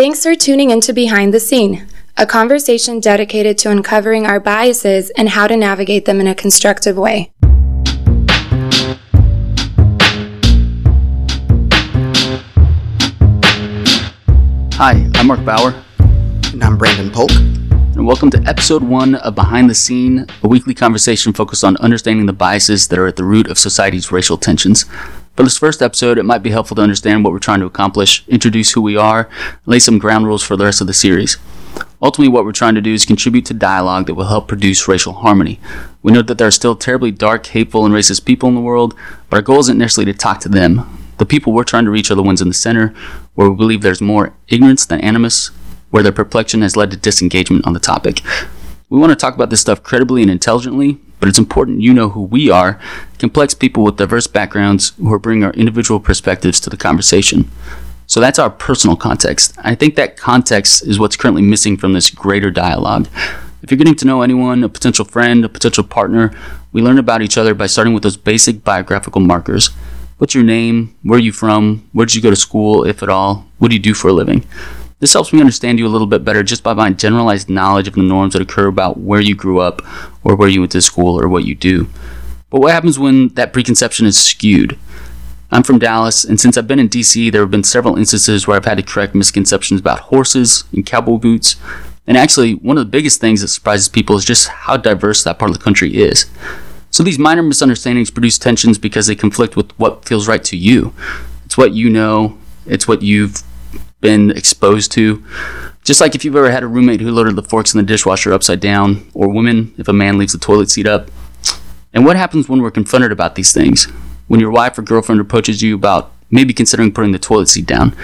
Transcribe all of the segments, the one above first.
Thanks for tuning into Behind the Scene, a conversation dedicated to uncovering our biases and how to navigate them in a constructive way. Hi, I'm Mark Bauer. And I'm Brandon Polk. And welcome to episode one of Behind the Scene, a weekly conversation focused on understanding the biases that are at the root of society's racial tensions. For this first episode, it might be helpful to understand what we're trying to accomplish, introduce who we are, lay some ground rules for the rest of the series. Ultimately, what we're trying to do is contribute to dialogue that will help produce racial harmony. We know that there are still terribly dark, hateful, and racist people in the world, but our goal isn't necessarily to talk to them. The people we're trying to reach are the ones in the center, where we believe there's more ignorance than animus, where their perplexion has led to disengagement on the topic. We want to talk about this stuff credibly and intelligently, but it's important you know who we are complex people with diverse backgrounds who bringing our individual perspectives to the conversation. So that's our personal context. I think that context is what's currently missing from this greater dialogue. If you're getting to know anyone, a potential friend, a potential partner, we learn about each other by starting with those basic biographical markers. What's your name? Where are you from? Where did you go to school, if at all? What do you do for a living? This helps me understand you a little bit better just by my generalized knowledge of the norms that occur about where you grew up or where you went to school or what you do. But what happens when that preconception is skewed? I'm from Dallas, and since I've been in DC, there have been several instances where I've had to correct misconceptions about horses and cowboy boots. And actually, one of the biggest things that surprises people is just how diverse that part of the country is. So these minor misunderstandings produce tensions because they conflict with what feels right to you. It's what you know, it's what you've been exposed to. Just like if you've ever had a roommate who loaded the forks in the dishwasher upside down, or women if a man leaves the toilet seat up. And what happens when we're confronted about these things? When your wife or girlfriend approaches you about maybe considering putting the toilet seat down,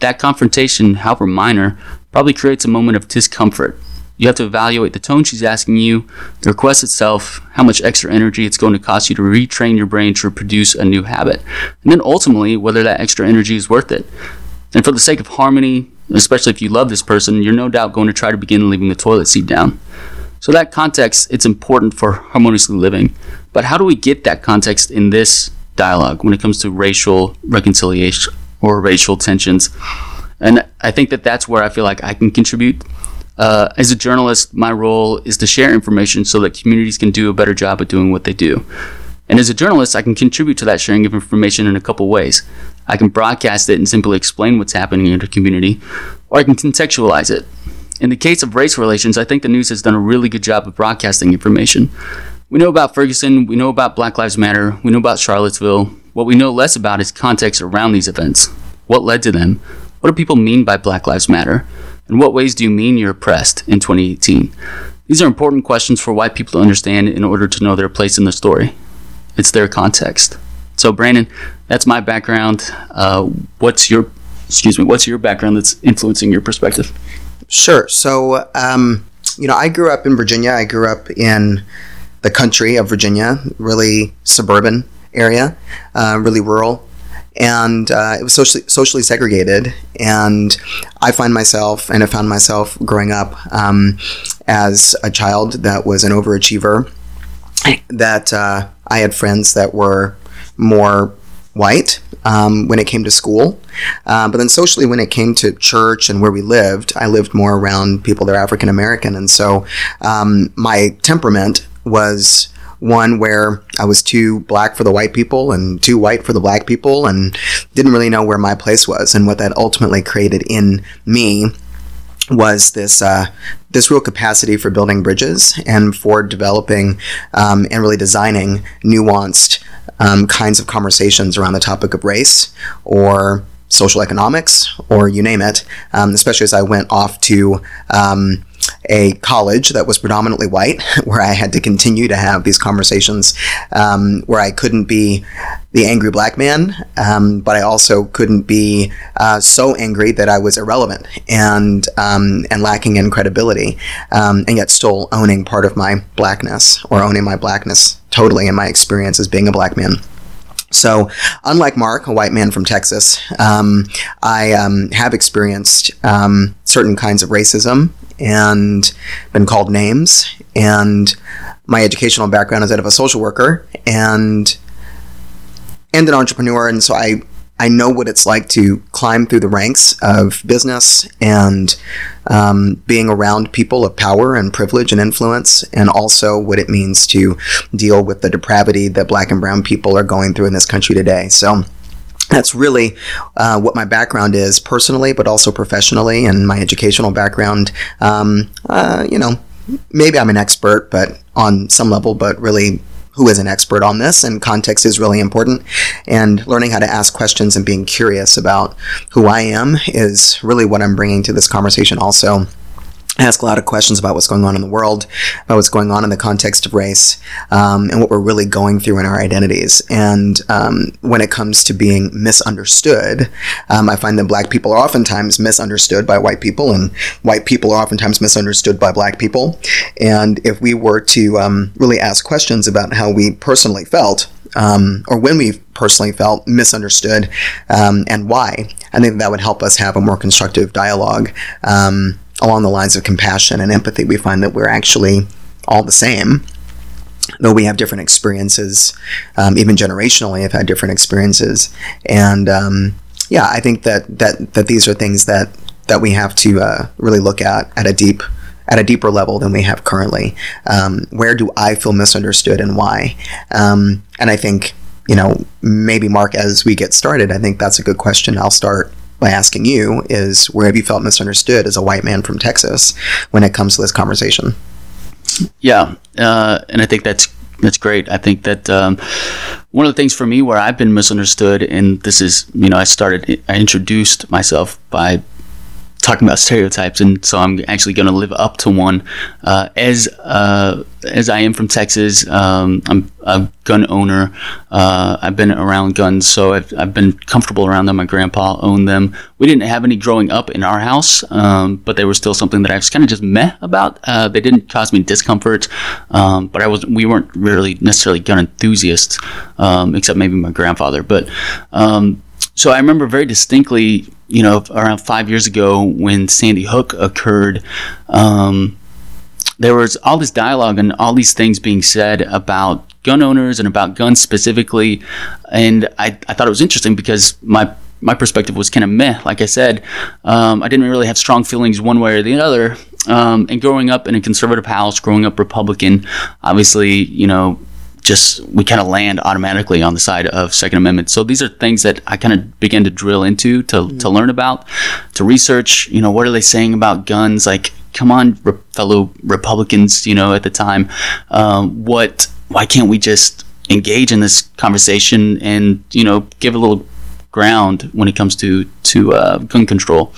that confrontation, however minor, probably creates a moment of discomfort you have to evaluate the tone she's asking you, the request itself, how much extra energy it's going to cost you to retrain your brain to produce a new habit, and then ultimately whether that extra energy is worth it. And for the sake of harmony, especially if you love this person, you're no doubt going to try to begin leaving the toilet seat down. So, that context, it's important for harmoniously living. But how do we get that context in this dialogue when it comes to racial reconciliation or racial tensions? And I think that that's where I feel like I can contribute uh, as a journalist, my role is to share information so that communities can do a better job at doing what they do. And as a journalist, I can contribute to that sharing of information in a couple ways. I can broadcast it and simply explain what's happening in a community, or I can contextualize it. In the case of race relations, I think the news has done a really good job of broadcasting information. We know about Ferguson, we know about Black Lives Matter, we know about Charlottesville. What we know less about is context around these events. What led to them? What do people mean by Black Lives Matter? In what ways do you mean you're oppressed in 2018? These are important questions for white people to understand in order to know their place in the story. It's their context. So, Brandon, that's my background. Uh, what's your, excuse me, what's your background that's influencing your perspective? Sure. So, um, you know, I grew up in Virginia. I grew up in the country of Virginia, really suburban area, uh, really rural and uh, it was socially socially segregated. And I find myself, and I found myself growing up um, as a child that was an overachiever. That uh, I had friends that were more white um, when it came to school. Uh, but then socially, when it came to church and where we lived, I lived more around people that are African American. And so um, my temperament was one where I was too black for the white people and too white for the black people and didn't really know where my place was. And what that ultimately created in me was this uh, this real capacity for building bridges and for developing um, and really designing nuanced um, kinds of conversations around the topic of race or social economics or you name it. Um, especially as I went off to um, a college that was predominantly white, where I had to continue to have these conversations, um, where I couldn't be the angry black man, um, but I also couldn't be uh, so angry that I was irrelevant and um, and lacking in credibility, um, and yet still owning part of my blackness or owning my blackness totally in my experience as being a black man. So, unlike Mark, a white man from Texas, um, I um, have experienced certain kinds of racism and been called names. And my educational background is that of a social worker and and an entrepreneur. And so I I know what it's like to climb through the ranks of business and um, being around people of power and privilege and influence, and also what it means to deal with the depravity that black and brown people are going through in this country today. So, that's really uh, what my background is personally, but also professionally, and my educational background. Um, uh, you know, maybe I'm an expert, but on some level, but really who is an expert on this, and context is really important. And learning how to ask questions and being curious about who I am is really what I'm bringing to this conversation, also ask a lot of questions about what's going on in the world, about what's going on in the context of race, um, and what we're really going through in our identities. And um, when it comes to being misunderstood, um, I find that black people are oftentimes misunderstood by white people, and white people are oftentimes misunderstood by black people. And if we were to um, really ask questions about how we personally felt, um, or when we personally felt misunderstood um, and why, I think that would help us have a more constructive dialogue um, along the lines of compassion and empathy, we find that we're actually all the same. Though we have different experiences, um, even generationally, have had different experiences, and um, yeah, I think that that that these are things that that we have to uh, really look at at a deep at a deeper level than we have currently. Um, where do I feel misunderstood and why? Um, and I think you know maybe Mark, as we get started, I think that's a good question. I'll start by asking you is where have you felt misunderstood as a white man from Texas when it comes to this conversation? Yeah, uh, and I think that's that's great. I think that um, one of the things for me where I've been misunderstood, and this is, you know, I started, I introduced myself by talking about stereotypes, and so I'm actually going to live up to one. Uh, as uh, as I am from Texas, um, I'm a gun owner. Uh, I've been around guns, so I've, I've been comfortable around them. My grandpa owned them. We didn't have any growing up in our house, um, but they were still something that I was kind of just meh about. Uh, they didn't cause me discomfort, um, but I was we weren't really necessarily gun enthusiasts, um, except maybe my grandfather. But um, so I remember very distinctly, you know, around five years ago when Sandy Hook occurred. Um, there was all this dialogue and all these things being said about gun owners and about guns specifically, and I, I thought it was interesting because my my perspective was kind of meh. Like I said, um, I didn't really have strong feelings one way or the other. Um, and growing up in a conservative house, growing up Republican, obviously, you know, just we kind of land automatically on the side of Second Amendment. So these are things that I kind of began to drill into to mm-hmm. to learn about, to research. You know, what are they saying about guns? Like, come on, re- fellow Republicans. You know, at the time, um, what? Why can't we just engage in this conversation and you know give a little ground when it comes to to uh, gun control?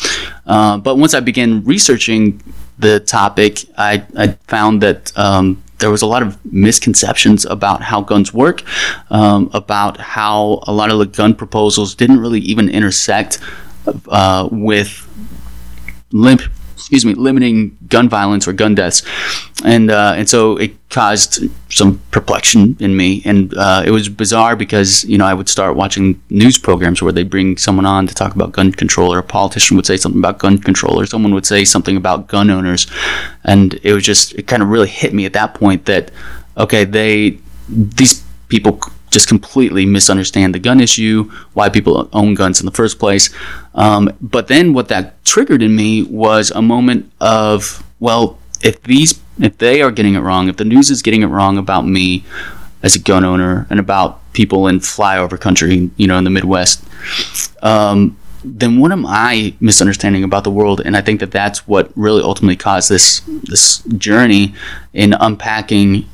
Uh, but once I began researching the topic, I, I found that um, there was a lot of misconceptions about how guns work, um, about how a lot of the gun proposals didn't really even intersect uh, with limp excuse me, limiting gun violence or gun deaths, and uh, and so it caused some perplexion in me, and uh, it was bizarre because you know I would start watching news programs where they bring someone on to talk about gun control, or a politician would say something about gun control, or someone would say something about gun owners, and it was just it kind of really hit me at that point that okay they these people just completely misunderstand the gun issue, why people own guns in the first place. Um, but then what that triggered in me was a moment of, well, if these, if they are getting it wrong, if the news is getting it wrong about me as a gun owner and about people in flyover country, you know, in the Midwest, um, then what am I misunderstanding about the world? And I think that that's what really ultimately caused this this journey in unpacking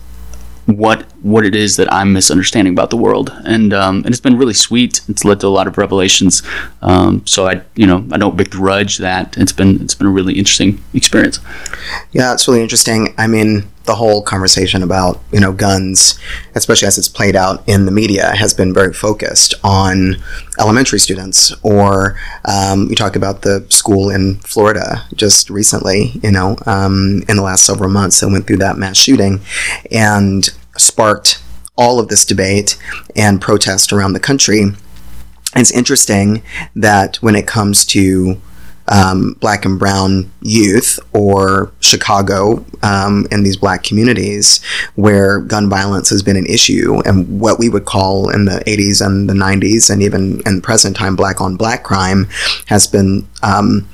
what what it is that I'm misunderstanding about the world, and um, and it's been really sweet. It's led to a lot of revelations. Um, so I you know I don't begrudge that. It's been it's been a really interesting experience. Yeah, it's really interesting. I mean, the whole conversation about you know guns, especially as it's played out in the media, has been very focused on elementary students. Or um, you talk about the school in Florida just recently, you know, um, in the last several months that went through that mass shooting, and sparked all of this debate and protest around the country. It's interesting that when it comes to um, black and brown youth or Chicago um, and these black communities where gun violence has been an issue and what we would call in the 80s and the 90s and even in present time black on black crime has been um,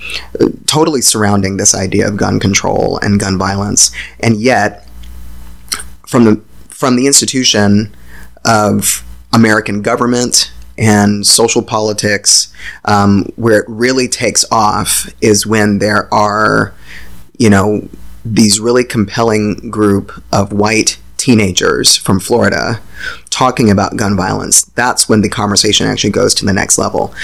totally surrounding this idea of gun control and gun violence. And yet, from the from the institution of American government and social politics, um, where it really takes off is when there are, you know, these really compelling group of white teenagers from Florida talking about gun violence. That's when the conversation actually goes to the next level.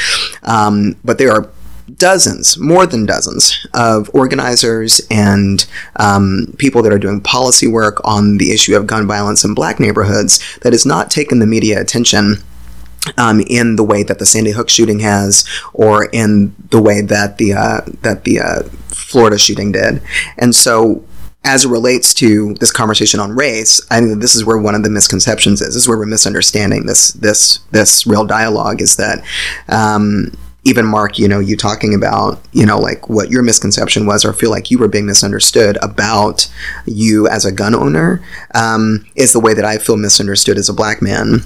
Um, but there are dozens, more than dozens, of organizers and um, people that are doing policy work on the issue of gun violence in black neighborhoods that has not taken the media attention. Um, in the way that the Sandy Hook shooting has, or in the way that the uh, that the uh, Florida shooting did, and so as it relates to this conversation on race, I think this is where one of the misconceptions is. This is where we're misunderstanding this this this real dialogue is that um, even Mark, you know, you talking about, you know, like what your misconception was, or feel like you were being misunderstood about you as a gun owner, um, is the way that I feel misunderstood as a black man.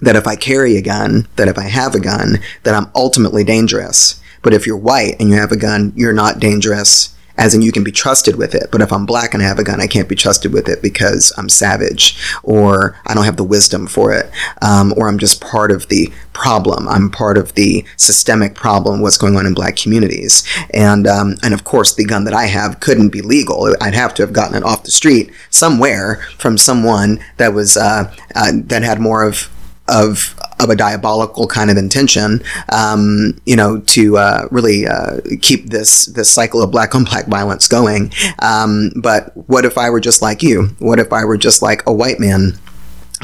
That if I carry a gun, that if I have a gun, that I'm ultimately dangerous. But if you're white and you have a gun, you're not dangerous as in you can be trusted with it. But if I'm black and I have a gun, I can't be trusted with it because I'm savage or I don't have the wisdom for it, um, or I'm just part of the problem. I'm part of the systemic problem. What's going on in black communities, and um, and of course the gun that I have couldn't be legal. I'd have to have gotten it off the street somewhere from someone that was uh, uh, that had more of of of a diabolical kind of intention, um, you know, to uh, really uh, keep this this cycle of black on black violence going. Um, but what if I were just like you? What if I were just like a white man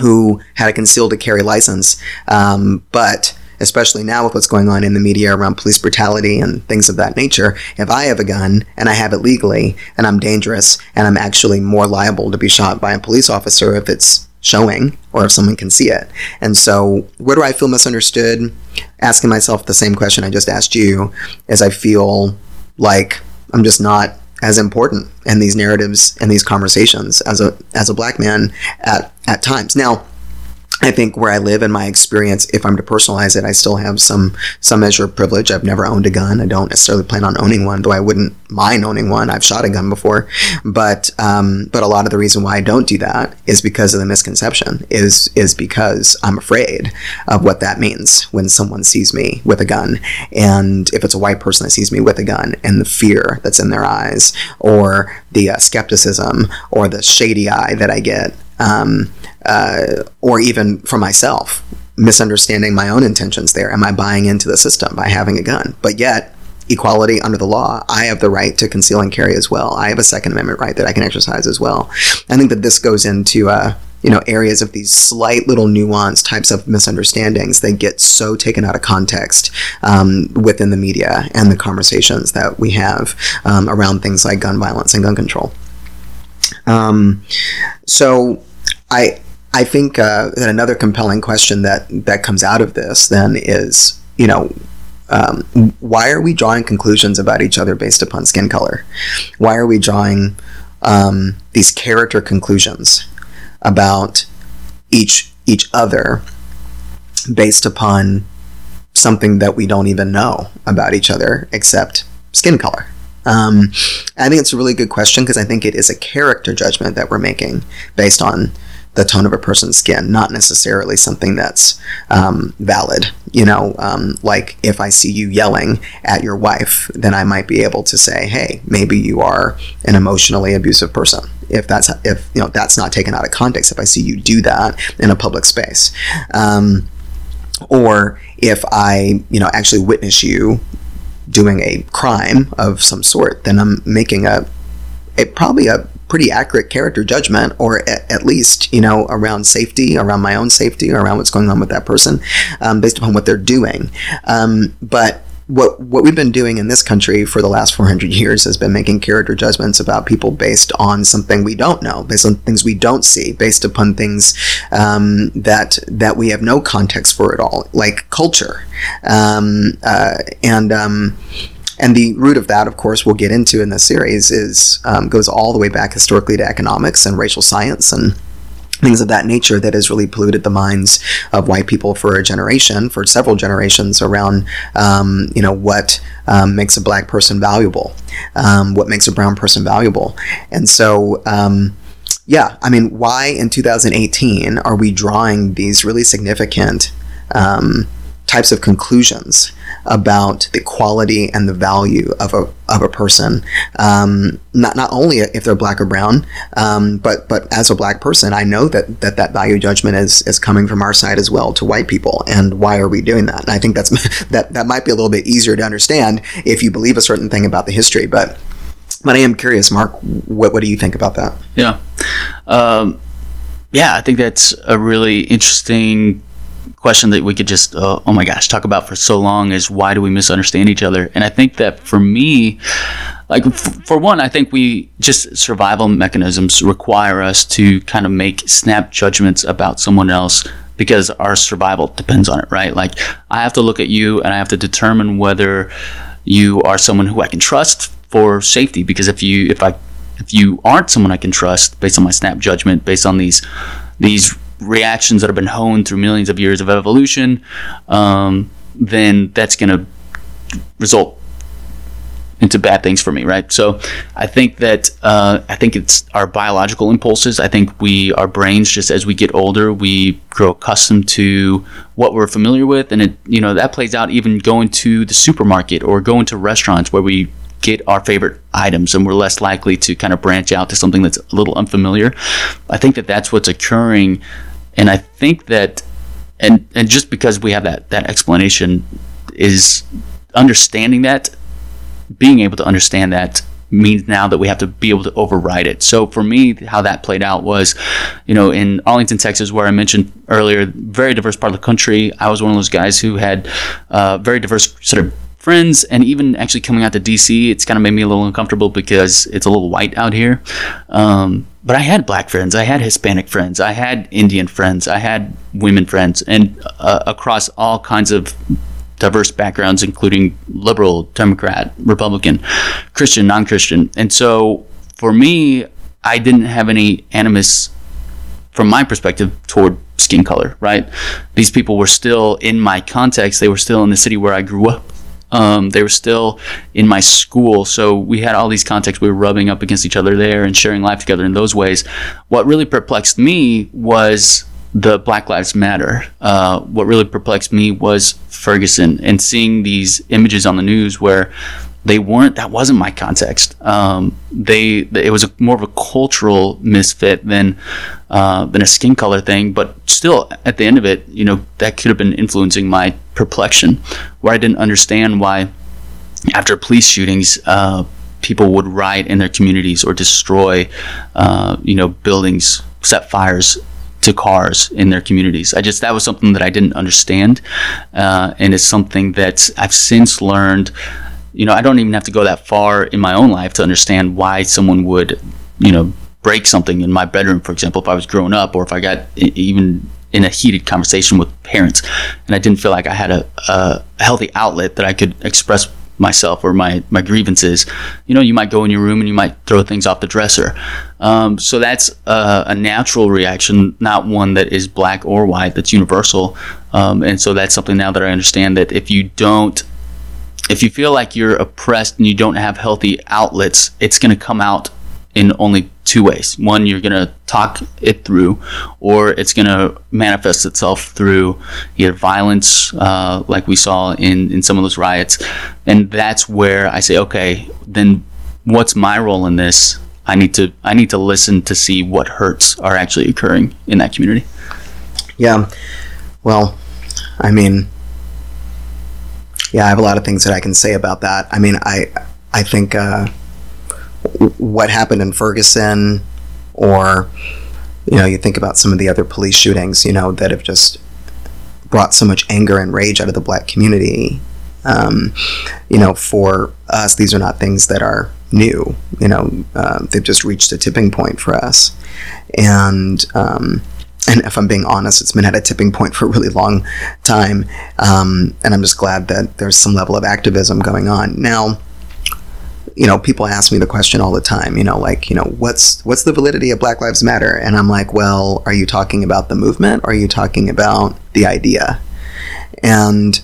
who had a concealed to carry license, um, but especially now with what's going on in the media around police brutality and things of that nature, if I have a gun and I have it legally and I'm dangerous and I'm actually more liable to be shot by a police officer if it's showing or if someone can see it. And so, where do I feel misunderstood? Asking myself the same question I just asked you, as I feel like I'm just not as important in these narratives and these conversations as a as a black man at at times. Now, I think where I live and my experience, if I'm to personalize it, I still have some some measure of privilege. I've never owned a gun. I don't necessarily plan on owning one, though I wouldn't mind owning one. I've shot a gun before, but um, but a lot of the reason why I don't do that is because of the misconception. Is is because I'm afraid of what that means when someone sees me with a gun, and if it's a white person that sees me with a gun, and the fear that's in their eyes, or the uh, skepticism, or the shady eye that I get um, uh, or even for myself, misunderstanding my own intentions there. Am I buying into the system by having a gun? But yet, equality under the law, I have the right to conceal and carry as well. I have a Second Amendment right that I can exercise as well. I think that this goes into uh, you know areas of these slight little nuanced types of misunderstandings that get so taken out of context um, within the media and the conversations that we have um, around things like gun violence and gun control. Um, so I I think uh, that another compelling question that that comes out of this then is you know um, why are we drawing conclusions about each other based upon skin color? Why are we drawing um, these character conclusions about each each other based upon something that we don't even know about each other except skin color? Um, I think it's a really good question because I think it is a character judgment that we're making based on the tone of a person's skin, not necessarily something that's um, valid. You know, um, like if I see you yelling at your wife, then I might be able to say, "Hey, maybe you are an emotionally abusive person." If that's if you know that's not taken out of context, if I see you do that in a public space, um, or if I you know actually witness you doing a crime of some sort, then I'm making a, a probably a pretty accurate character judgment, or at, least you know around safety, around my own safety, around what's going on with that person, um, based upon what they're doing. Um, but what what we've been doing in this country for the last 400 years has been making character judgments about people based on something we don't know, based on things we don't see, based upon things um, that that we have no context for at all, like culture, um, uh, and um, and the root of that, of course, we'll get into in this series, is um, goes all the way back historically to economics and racial science and things of that nature that has really polluted the minds of white people for a generation, for several generations, around um, you know what um, makes a black person valuable, um, what makes a brown person valuable, and so. Um, yeah, I mean, why in 2018 are we drawing these really significant um, types of conclusions about the quality and the value of a, of a person. Um, not not only if they're black or brown, um, but but as a black person, I know that that, that value judgment is, is coming from our side as well to white people. And why are we doing that? And I think that's that that might be a little bit easier to understand if you believe a certain thing about the history, but. But I am curious, Mark. What, what do you think about that? Yeah, um, yeah, I think that's a really interesting question that we could just uh, oh my gosh talk about for so long is why do we misunderstand each other? And i think that for me like f- for one i think we just survival mechanisms require us to kind of make snap judgments about someone else because our survival depends on it right? Like i have to look at you and i have to determine whether you are someone who i can trust for safety because if you if i if you aren't someone i can trust based on my snap judgment based on these these reactions that have been honed through millions of years of evolution, um, then that's going to result into bad things for me, right? So I think that uh, I think it's our biological impulses. I think we our brains just as we get older, we grow accustomed to what we're familiar with, and it you know that plays out even going to the supermarket or going to restaurants where we get our favorite items and we're less likely to kind of branch out to something that's a little unfamiliar. I think that that's what's occurring and I think that, and and just because we have that that explanation, is understanding that, being able to understand that means now that we have to be able to override it. So for me, how that played out was, you know, in Arlington, Texas, where I mentioned earlier, very diverse part of the country. I was one of those guys who had uh, very diverse sort of friends, and even actually coming out to DC, it's kind of made me a little uncomfortable because it's a little white out here. Um, but I had black friends, I had Hispanic friends, I had Indian friends, I had women friends, and uh, across all kinds of diverse backgrounds, including liberal, Democrat, Republican, Christian, non Christian. And so for me, I didn't have any animus from my perspective toward skin color, right? These people were still in my context, they were still in the city where I grew up. Um, they were still in my school, so we had all these contacts. We were rubbing up against each other there and sharing life together in those ways. What really perplexed me was the Black Lives Matter. Uh, what really perplexed me was Ferguson and seeing these images on the news where they weren't that wasn't my context um, they it was a, more of a cultural misfit than uh, than a skin color thing but still at the end of it you know that could have been influencing my perplexion where I didn't understand why after police shootings uh, people would riot in their communities or destroy uh, you know buildings set fires to cars in their communities. I just that was something that I didn't understand, uh, and it's something that I've since learned you know, I don't even have to go that far in my own life to understand why someone would, you know, break something in my bedroom, for example, if I was growing up or if I got even in a heated conversation with parents and I didn't feel like I had a, a healthy outlet that I could express myself or my, my grievances, you know, you might go in your room and you might throw things off the dresser. Um, so that's a, a, natural reaction, not one that is black or white, that's universal. Um, and so that's something now that I understand that if you don't if you feel like you're oppressed and you don't have healthy outlets, it's going to come out in only two ways. One, you're going to talk it through, or it's going to manifest itself through either violence, uh, like we saw in, in some of those riots. And that's where I say, okay, then what's my role in this? I need to I need to listen to see what hurts are actually occurring in that community. Yeah. Well, I mean, yeah, I have a lot of things that I can say about that. I mean, I I think uh, what happened in Ferguson, or you know, you think about some of the other police shootings, you know, that have just brought so much anger and rage out of the black community. Um, you know, for us, these are not things that are new. You know, uh, they've just reached a tipping point for us, and um, and if I'm being honest, it's been at a tipping point for a really long time. Um, and I'm just glad that there's some level of activism going on. Now, you know, people ask me the question all the time, you know, like, you know, what's what's the validity of Black Lives Matter? And I'm like, well, are you talking about the movement or are you talking about the idea? And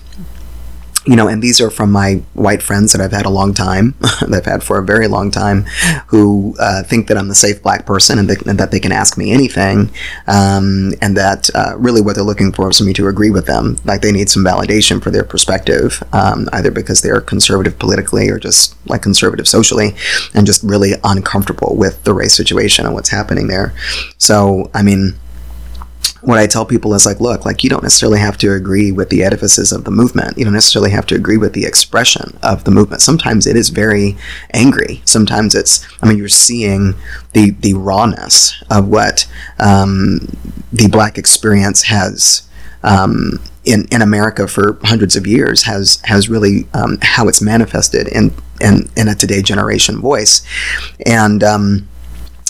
you know, and these are from my white friends that I've had a long time, that I've had for a very long time, who uh, think that I'm the safe black person and, and, that they can ask me anything, um, and that uh, really what they're looking for is for me to agree with them. Like they need some validation for their perspective, um, either because they're conservative politically or just like conservative socially, and just really uncomfortable with the race situation and what's happening there. So, I mean, what I tell people is like, look, like you don't necessarily have to agree with the edifices of the movement. You don't necessarily have to agree with the expression of the movement. Sometimes it is very angry. Sometimes it's, I mean, you're seeing the the rawness of what um, the black experience has. Um, in, in America for hundreds of years has has really um, how it's manifested in, in in a today generation voice, and um,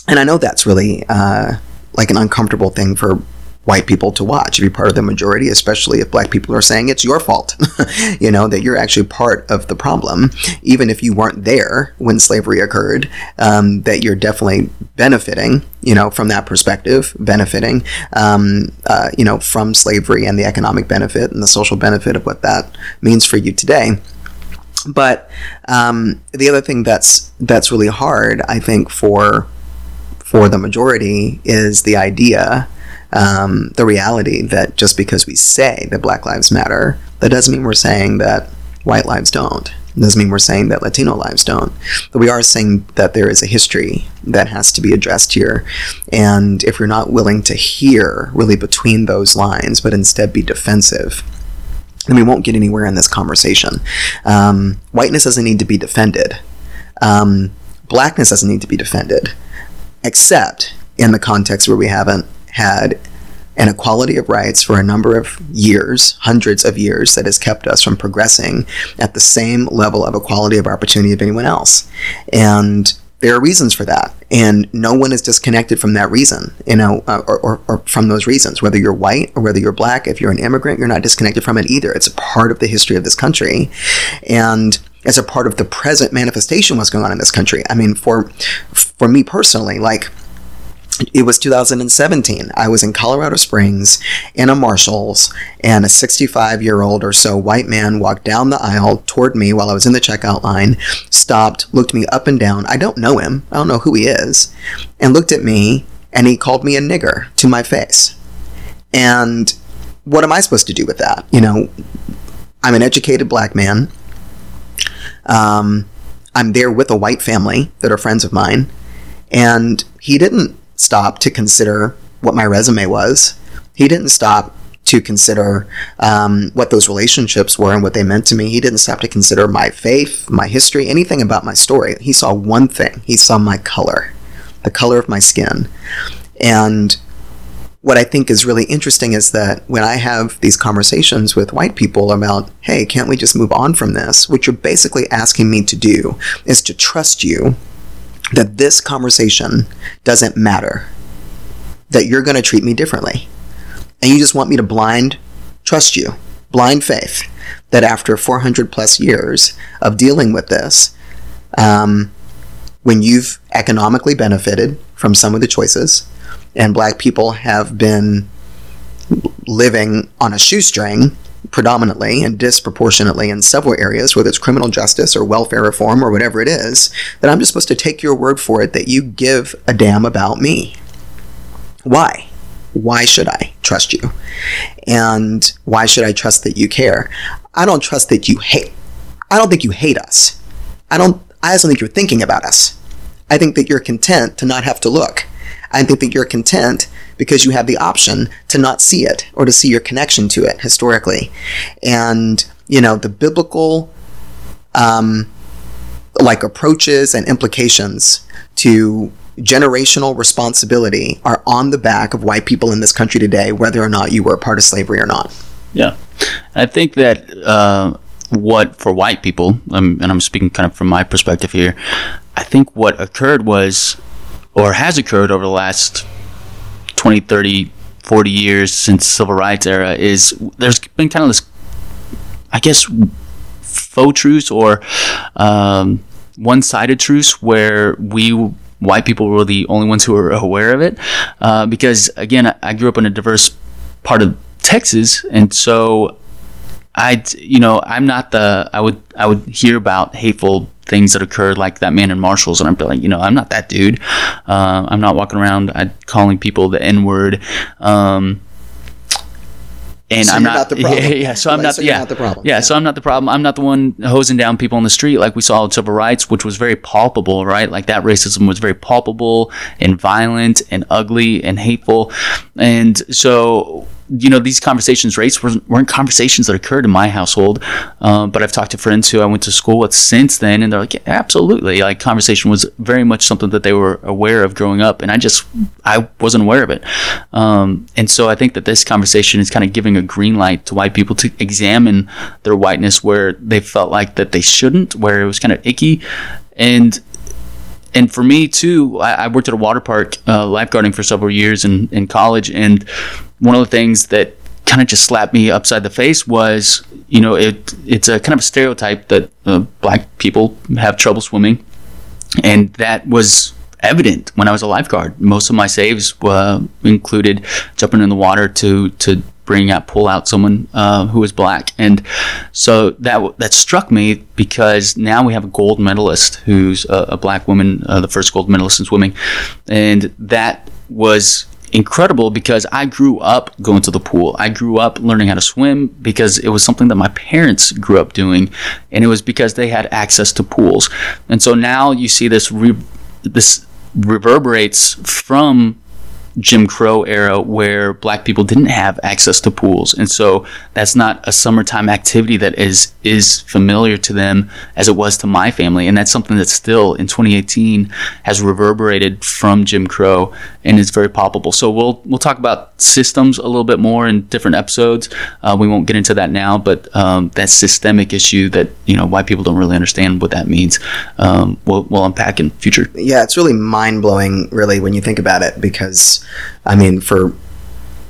and I know that's really uh, like an uncomfortable thing for white people to watch, to be part of the majority, especially if black people are saying it's your fault, you know, that you're actually part of the problem, even if you weren't there when slavery occurred, um, that you're definitely benefiting, you know, from that perspective, benefiting, um, uh, you know, from slavery and the economic benefit and the social benefit of what that means for you today. But um, the other thing that's that's really hard, I think, for for the majority is the idea um, the reality that just because we say that Black Lives Matter, that doesn't mean we're saying that white lives don't. It doesn't mean we're saying that Latino lives don't. But we are saying that there is a history that has to be addressed here. And if you're not willing to hear really between those lines, but instead be defensive, then we won't get anywhere in this conversation. Um, whiteness doesn't need to be defended. Um, blackness doesn't need to be defended, except in the context where we haven't had an equality of rights for a number of years, hundreds of years, that has kept us from progressing at the same level of equality of opportunity of anyone else. And there are reasons for that, and no one is disconnected from that reason, you know, uh, or, or, or, from those reasons. Whether you're white or whether you're black, if you're an immigrant, you're not disconnected from it either. It's a part of the history of this country, and as a part of the present manifestation, what's going on in this country. I mean, for for me personally, like it was 2017. I was in Colorado Springs in a Marshalls, and a 65 year old or so white man walked down the aisle toward me while I was in the checkout line, stopped, looked me up and down. I don't know him, I don't know who he is, and looked at me, and he called me a nigger to my face. And what am I supposed to do with that? You know, I'm an educated black man. Um, I'm there with a white family that are friends of mine, and he didn't stop to consider what my resume was. He didn't stop to consider um, what those relationships were and what they meant to me. He didn't stop to consider my faith, my history, anything about my story. He saw one thing. He saw my color, the color of my skin. And what I think is really interesting is that when I have these conversations with white people about, hey, can't we just move on from this? What you're basically asking me to do is to trust you that this conversation doesn't matter, that you're going to treat me differently. And you just want me to blind trust you, blind faith, that after 400 plus years of dealing with this, um, when you've economically benefited from some of the choices, and black people have been living on a shoestring predominantly and disproportionately in several areas, whether it's criminal justice or welfare reform or whatever it is, that I'm just supposed to take your word for it that you give a damn about me. Why? Why should I trust you? And why should I trust that you care? I don't trust that you hate. I don't think you hate us. I don't I also think you're thinking about us. I think that you're content to not have to look. I think that you're content because you have the option to not see it or to see your connection to it historically. And, you know, the biblical, um, like approaches and implications to generational responsibility are on the back of white people in this country today, whether or not you were a part of slavery or not. Yeah. I think that uh, what, for white people, um, and I'm speaking kind of from my perspective here, I think what occurred was, or has occurred over the last 20, 30, 40 years since civil rights era is there's been kind of this, I guess, faux truths or um, one-sided truths where we white people were the only ones who were aware of it. Uh, because again, I, I grew up in a diverse part of Texas, and so I, you know, I'm not the. I would I would hear about hateful things that occurred, like that man in Marshalls, and I'd be like, you know, I'm not that dude. Uh, I'm not walking around i calling people the N word. Um, and So I'm not, not the problem. Yeah, yeah, so I'm Like, not, so yeah, not the problem. Yeah, Yeah. so I'm not the problem. I'm not the one hosing down people on the street like we saw in civil rights, which was very palpable, right? Like that racism was very palpable and violent and ugly and hateful, and so you know these conversations race weren't, weren't conversations that occurred in my household um, but i've talked to friends who i went to school with since then and they're like yeah, absolutely. Like conversation was very much something that they were aware of growing up and i just i wasn't aware of it. Um, and so i think that this conversation is kind of giving a green light to white people to examine their whiteness where they felt like that they shouldn't where it was kind of icky. And and for me too, I, I worked at a water park uh, lifeguarding for several years in, in college, and one of the things that kind of just slapped me upside the face was, you know, it it's a kind of a stereotype that uh, black people have trouble swimming, and that was evident when I was a lifeguard. Most of my saves uh, included jumping in the water to to bring out pull out someone uh, who was black, and so that that struck me because now we have a gold medalist who's a, a black woman, uh, the first gold medalist in swimming, and that was incredible because I grew up going to the pool. I grew up learning how to swim because it was something that my parents grew up doing, and it was because they had access to pools. And so now you see this re- this reverberates from Jim Crow era where black people didn't have access to pools. And so that's not a summertime activity that is is familiar to them as it was to my family. And that's something that still in 2018 has reverberated from Jim Crow and is very palpable. So we'll we'll talk about systems a little bit more in different episodes. Uh, we won't get into that now, but um, that systemic issue that you know white people don't really understand what that means. Um, we'll, we'll unpack in future. yeah, it's really mind blowing, really, when you think about it. Because, I mean, for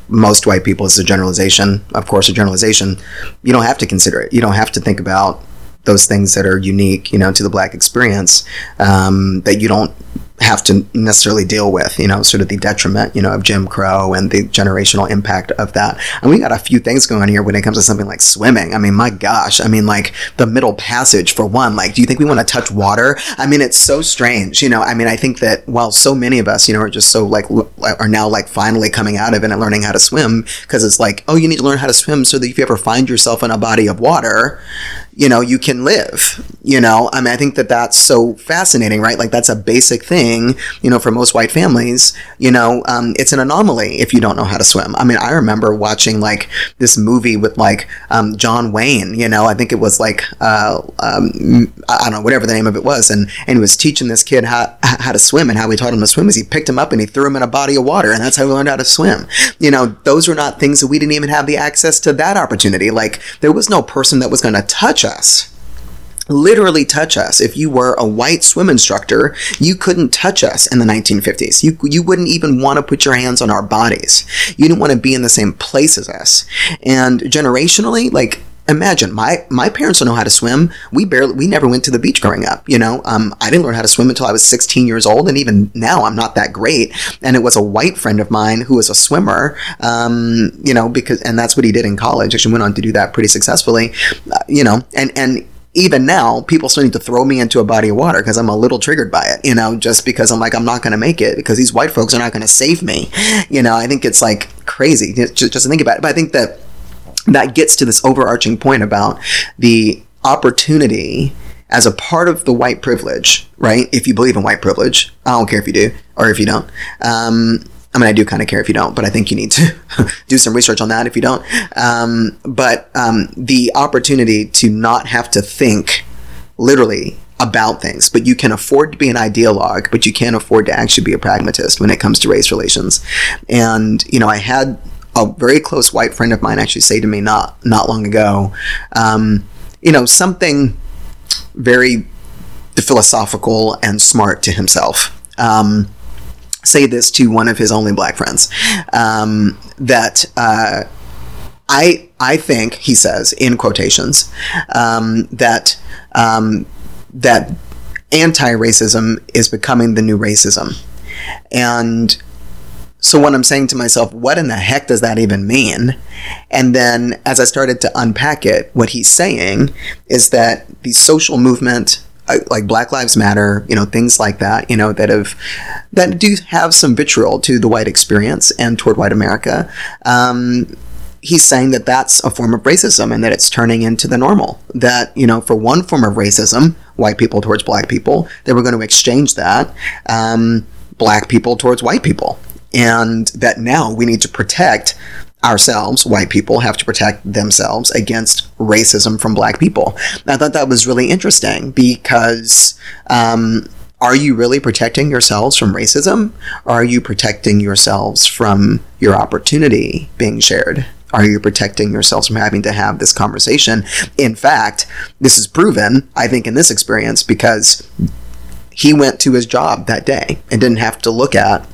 most white people, it's a generalization. Of course, a generalization. You don't have to consider it. You don't have to think about those things that are unique, you know, to the black experience um, that you don't have to necessarily deal with, you know, sort of the detriment, you know, of Jim Crow and the generational impact of that. And we got a few things going on here when it comes to something like swimming. I mean, my gosh, I mean, like the middle passage for one, like, do you think we want to touch water? I mean, it's so strange, you know. I mean, I think that while so many of us, you know, are just so like are now like finally coming out of it and learning how to swim because it's like, oh, you need to learn how to swim so that if you ever find yourself in a body of water, you know, you can live. You know, I mean, I think that that's so fascinating, right? Like that's a basic thing, you know, for most white families. You know, um, it's an anomaly if you don't know how to swim. I mean, I remember watching like this movie with like um, John Wayne. You know, I think it was like uh, um, I don't know whatever the name of it was, and and he was teaching this kid how how to swim, and how he taught him to swim is he picked him up and he threw him in a body of water, and that's how he learned how to swim. You know, those were not things that we didn't even have the access to that opportunity. Like there was no person that was going to touch us literally touch us. If you were a white swim instructor, you couldn't touch us in the 1950s. You you wouldn't even want to put your hands on our bodies. You didn't want to be in the same place as us. And generationally, like imagine my my parents don't know how to swim. We barely we never went to the beach growing up. You know, um, I didn't learn how to swim until I was 16 years old, and even now I'm not that great. And it was a white friend of mine who was a swimmer. Um, you know, because and that's what he did in college. Actually, went on to do that pretty successfully. Uh, you know, and and even now, people still need to throw me into a body of water because I'm a little triggered by it, you know, just because I'm like, I'm not going to make it because these white folks are not going to save me. You know, I think it's like crazy just, just to think about it. But I think that that gets to this overarching point about the opportunity as a part of the white privilege, right? If you believe in white privilege, I don't care if you do or if you don't. Um, I mean, I do kind of care if you don't, but I think you need to do some research on that if you don't. Um, but um, the opportunity to not have to think literally about things, but you can afford to be an ideologue, but you can't afford to actually be a pragmatist when it comes to race relations. And, you know, I had a very close white friend of mine actually say to me not not long ago, um, you know, something very philosophical and smart to himself. Um, say this to one of his only black friends um, that uh, I I think he says in quotations um, that um, that anti-racism is becoming the new racism. And so when I'm saying to myself, what in the heck does that even mean? And then as I started to unpack it, what he's saying is that the social movement uh, like Black Lives Matter, you know, things like that, you know, that have that do have some vitriol to the white experience and toward white America. Um, he's saying that that's a form of racism and that it's turning into the normal. That, you know, for one form of racism, white people towards black people, they were going to exchange that, um, black people towards white people. And that now we need to protect ourselves, white people, have to protect themselves against racism from black people. I thought that was really interesting because um, are you really protecting yourselves from racism? Or are you protecting yourselves from your opportunity being shared? Are you protecting yourselves from having to have this conversation? In fact, this is proven, I think, in this experience because he went to his job that day and didn't have to look at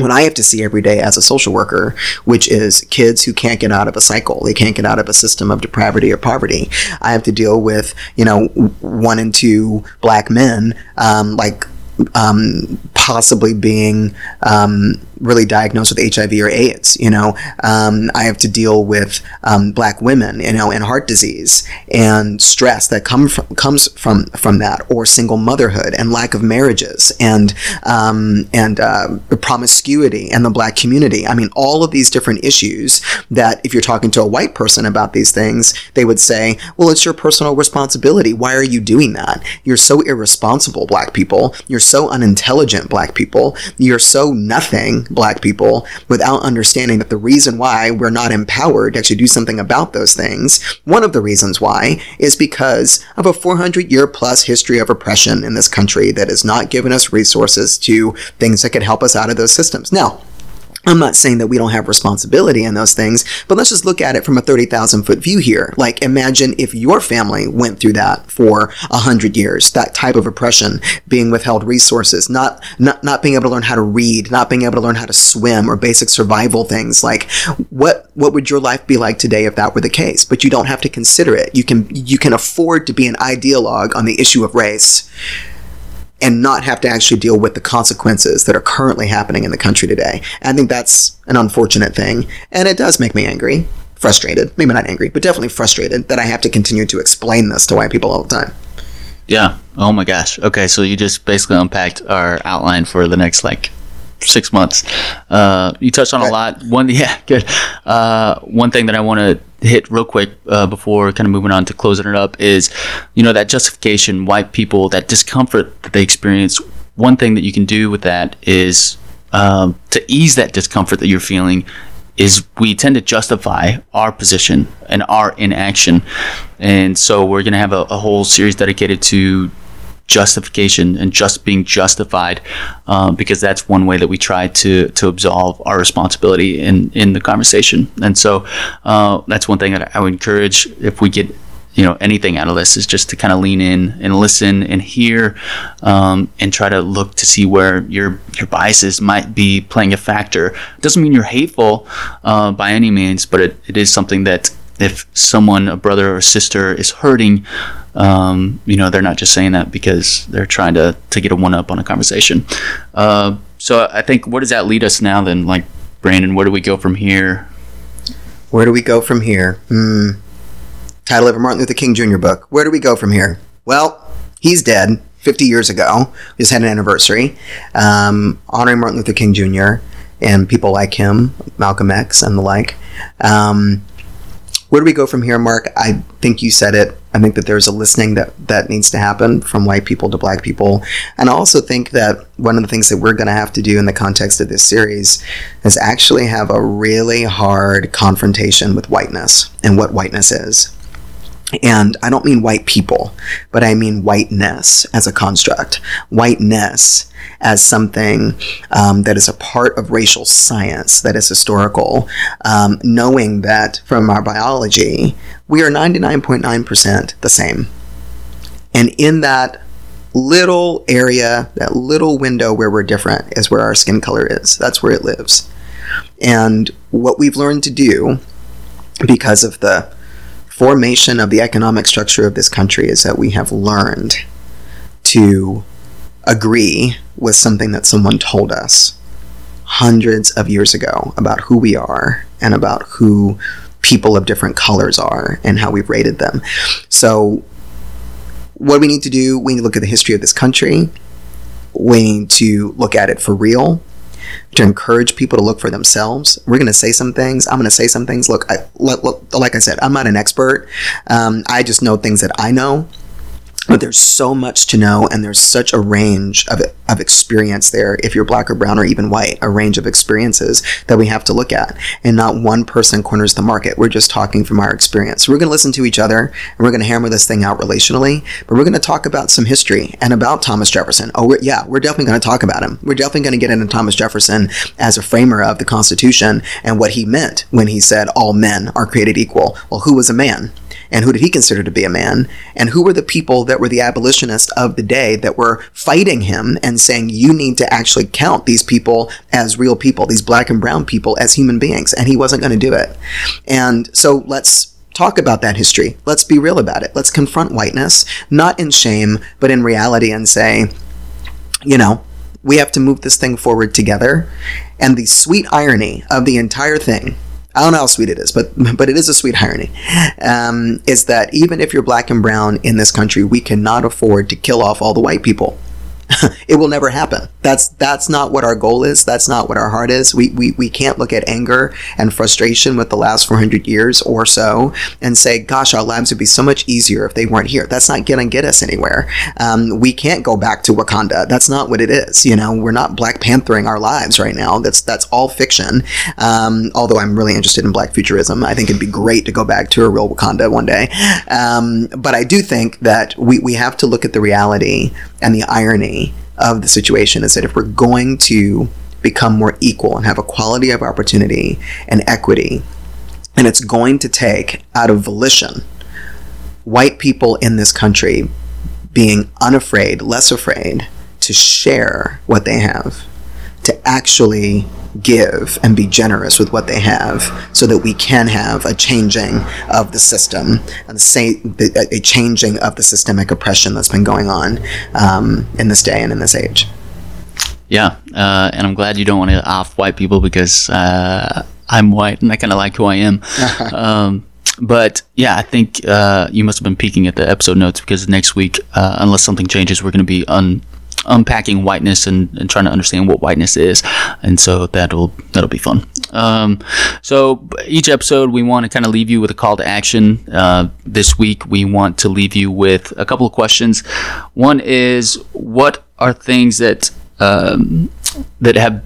what I have to see every day as a social worker, which is kids who can't get out of a cycle. They can't get out of a system of depravity or poverty. I have to deal with, you know, one and two black men, um, like um, possibly being um, really diagnosed with HIV or AIDS. You know, um, I have to deal with um, black women, you know, and heart disease and stress that come from, comes from from that, or single motherhood and lack of marriages and um, and uh, promiscuity and the black community. I mean, all of these different issues that if you're talking to a white person about these things, they would say, "Well, it's your personal responsibility. Why are you doing that? You're so irresponsible, black people. You're so unintelligent, black people. You're so nothing." Black people without understanding that the reason why we're not empowered to actually do something about those things, one of the reasons why, is because of a 400 year plus history of oppression in this country that has not given us resources to things that could help us out of those systems. Now, I'm not saying that we don't have responsibility in those things, but let's just look at it from a 30,000 foot view here. Like, imagine if your family went through that for a hundred years, that type of oppression, being withheld resources, not, not, not being able to learn how to read, not being able to learn how to swim or basic survival things. Like, what, what would your life be like today if that were the case? But you don't have to consider it. You can, you can afford to be an ideologue on the issue of race and not have to actually deal with the consequences that are currently happening in the country today. And I think that's an unfortunate thing. And it does make me angry, frustrated, maybe not angry, but definitely frustrated that I have to continue to explain this to white people all the time. Yeah. Oh my gosh. Okay. So you just basically unpacked our outline for the next like six months. Uh, you touched on a lot. One, yeah, good. Uh, one thing that I want to hit real quick uh, before kind of moving on to closing it up is, you know, that justification, white people, that discomfort that they experience. One thing that you can do with that is um, to ease that discomfort that you're feeling. Is we tend to justify our position and our inaction, and so we're going to have a, a whole series dedicated to justification and just being justified uh, because that's one way that we try to to absolve our responsibility in in the conversation. And so uh, that's one thing that I would encourage if we get you know anything out of this is just to kind of lean in and listen and hear um, and try to look to see where your your biases might be playing a factor. It doesn't mean you're hateful uh, by any means but it, it is something that if someone a brother or sister is hurting um, you know, they're not just saying that because they're trying to, to get a one up on a conversation. Uh, so I think, where does that lead us now then? Like, Brandon, where do we go from here? Where do we go from here? Hmm. Title of a Martin Luther King Jr. book. Where do we go from here? Well, he's dead 50 years ago. We just had an anniversary um, honoring Martin Luther King Jr. and people like him, Malcolm X and the like. Um, where do we go from here, Mark? I think you said it. I think that there's a listening that, that needs to happen from white people to black people. And I also think that one of the things that we're going to have to do in the context of this series is actually have a really hard confrontation with whiteness and what whiteness is. And I don't mean white people, but I mean whiteness as a construct. Whiteness as something um, that is a part of racial science, that is historical, um, knowing that from our biology, we are 99.9% the same. And in that little area, that little window where we're different, is where our skin color is. That's where it lives. And what we've learned to do because of the formation of the economic structure of this country is that we have learned to agree with something that someone told us hundreds of years ago about who we are and about who people of different colors are and how we've rated them. So, what we need to do, we need to look at the history of this country. We need to look at it for real, to encourage people to look for themselves. We're going to say some things. I'm going to say some things. Look, I, look, like I said, I'm not an expert. Um, I just know things that I know but there's so much to know and there's such a range of, of experience there if you're black or brown or even white a range of experiences that we have to look at. And not one person corners the market. We're just talking from our experience. We're going to listen to each other and we're going to hammer this thing out relationally but we're going to talk about some history and about thomas jefferson. Oh we're, yeah we're definitely going to talk about him. We're definitely going to get into thomas jefferson as a framer of the constitution and what he meant when he said all men are created equal. Well who was a man and who did he consider to be a man? And who were the people that were the abolitionists of the day that were fighting him and saying, you need to actually count these people as real people, these black and brown people as human beings? And he wasn't going to do it. And so let's talk about that history. Let's be real about it. Let's confront whiteness, not in shame, but in reality and say, you know, we have to move this thing forward together. And the sweet irony of the entire thing I don't know how sweet it is, but but it is a sweet irony. Um, is that even if you're black and brown in this country, we cannot afford to kill off all the white people. it will never happen. That's that's not what our goal is. That's not what our heart is. We, we we can't look at anger and frustration with the last 400 years or so and say, "Gosh, our lives would be so much easier if they weren't here." That's not going to get us anywhere. Um, we can't go back to Wakanda. That's not what it is. You know, we're not Black Panthering our lives right now. That's that's all fiction. Um, although I'm really interested in Black futurism, I think it'd be great to go back to a real Wakanda one day. Um, but I do think that we we have to look at the reality and the irony of the situation is that if we're going to become more equal and have a quality of opportunity and equity, and it's going to take out of volition white people in this country being unafraid, less afraid to share what they have, to actually give and be generous with what they have so that we can have a changing of the system and say a changing of the systemic oppression that's been going on um, in this day and in this age. Yeah uh, and i'm glad you don't want to off white people because uh, i'm white and i kind of like who i am. Um, but yeah, I think uh, you must have been peeking at the episode notes because next week, uh, unless something changes, we're going to be un- unpacking whiteness and, and trying to understand what whiteness is, and so that'll that'll be fun. Um, so each episode we want to kind of leave you with a call to action. Uh, this week we want to leave you with a couple of questions. One is what are things that um, that have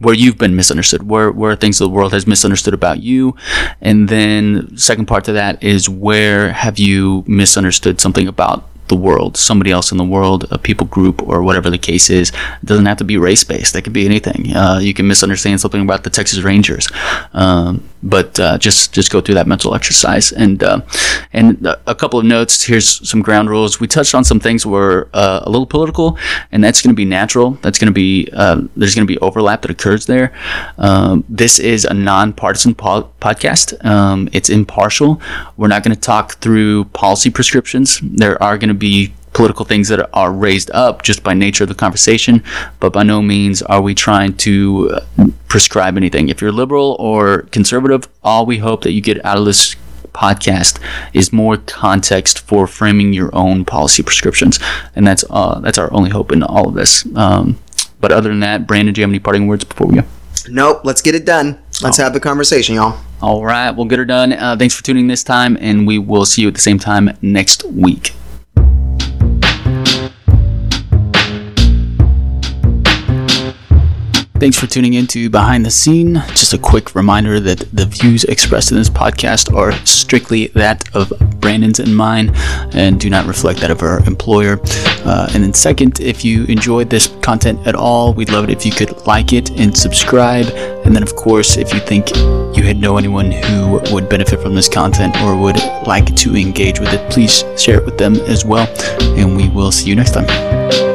where you've been misunderstood, where where things the world has misunderstood about you, and then second part to that is where have you misunderstood something about the world, somebody else in the world, a people group, or whatever the case is. It doesn't have to be race based. It could be anything. Uh, you can misunderstand something about the Texas Rangers, um, but uh, just just go through that mental exercise. And uh, and a couple of notes. Here's some ground rules. We touched on some things were uh, a little political, and that's going to be natural. That's going to be uh, there's going to be overlap that occurs there. Um, this is a nonpartisan po- podcast. Um, it's impartial. We're not going to talk through policy prescriptions. There are going to be political things that are raised up just by nature of the conversation, but by no means are we trying to uh, prescribe anything. If you're liberal or conservative, all we hope that you get out of this podcast is more context for framing your own policy prescriptions, and that's uh, that's our only hope in all of this. Um, but other than that, Brandon, do you have any parting words before we go? Nope. Let's get it done. Let's oh. have the conversation, y'all. All right, we'll get her done. Uh, thanks for tuning this time, and we will see you at the same time next week. Thanks for tuning in to Behind the Scene. Just a quick reminder that the views expressed in this podcast are strictly that of Brandon's and mine and do not reflect that of our employer. Uh, and then, second, if you enjoyed this content at all, we'd love it if you could like it and subscribe. And then, of course, if you think you had know anyone who would benefit from this content or would like to engage with it, please share it with them as well. And we will see you next time.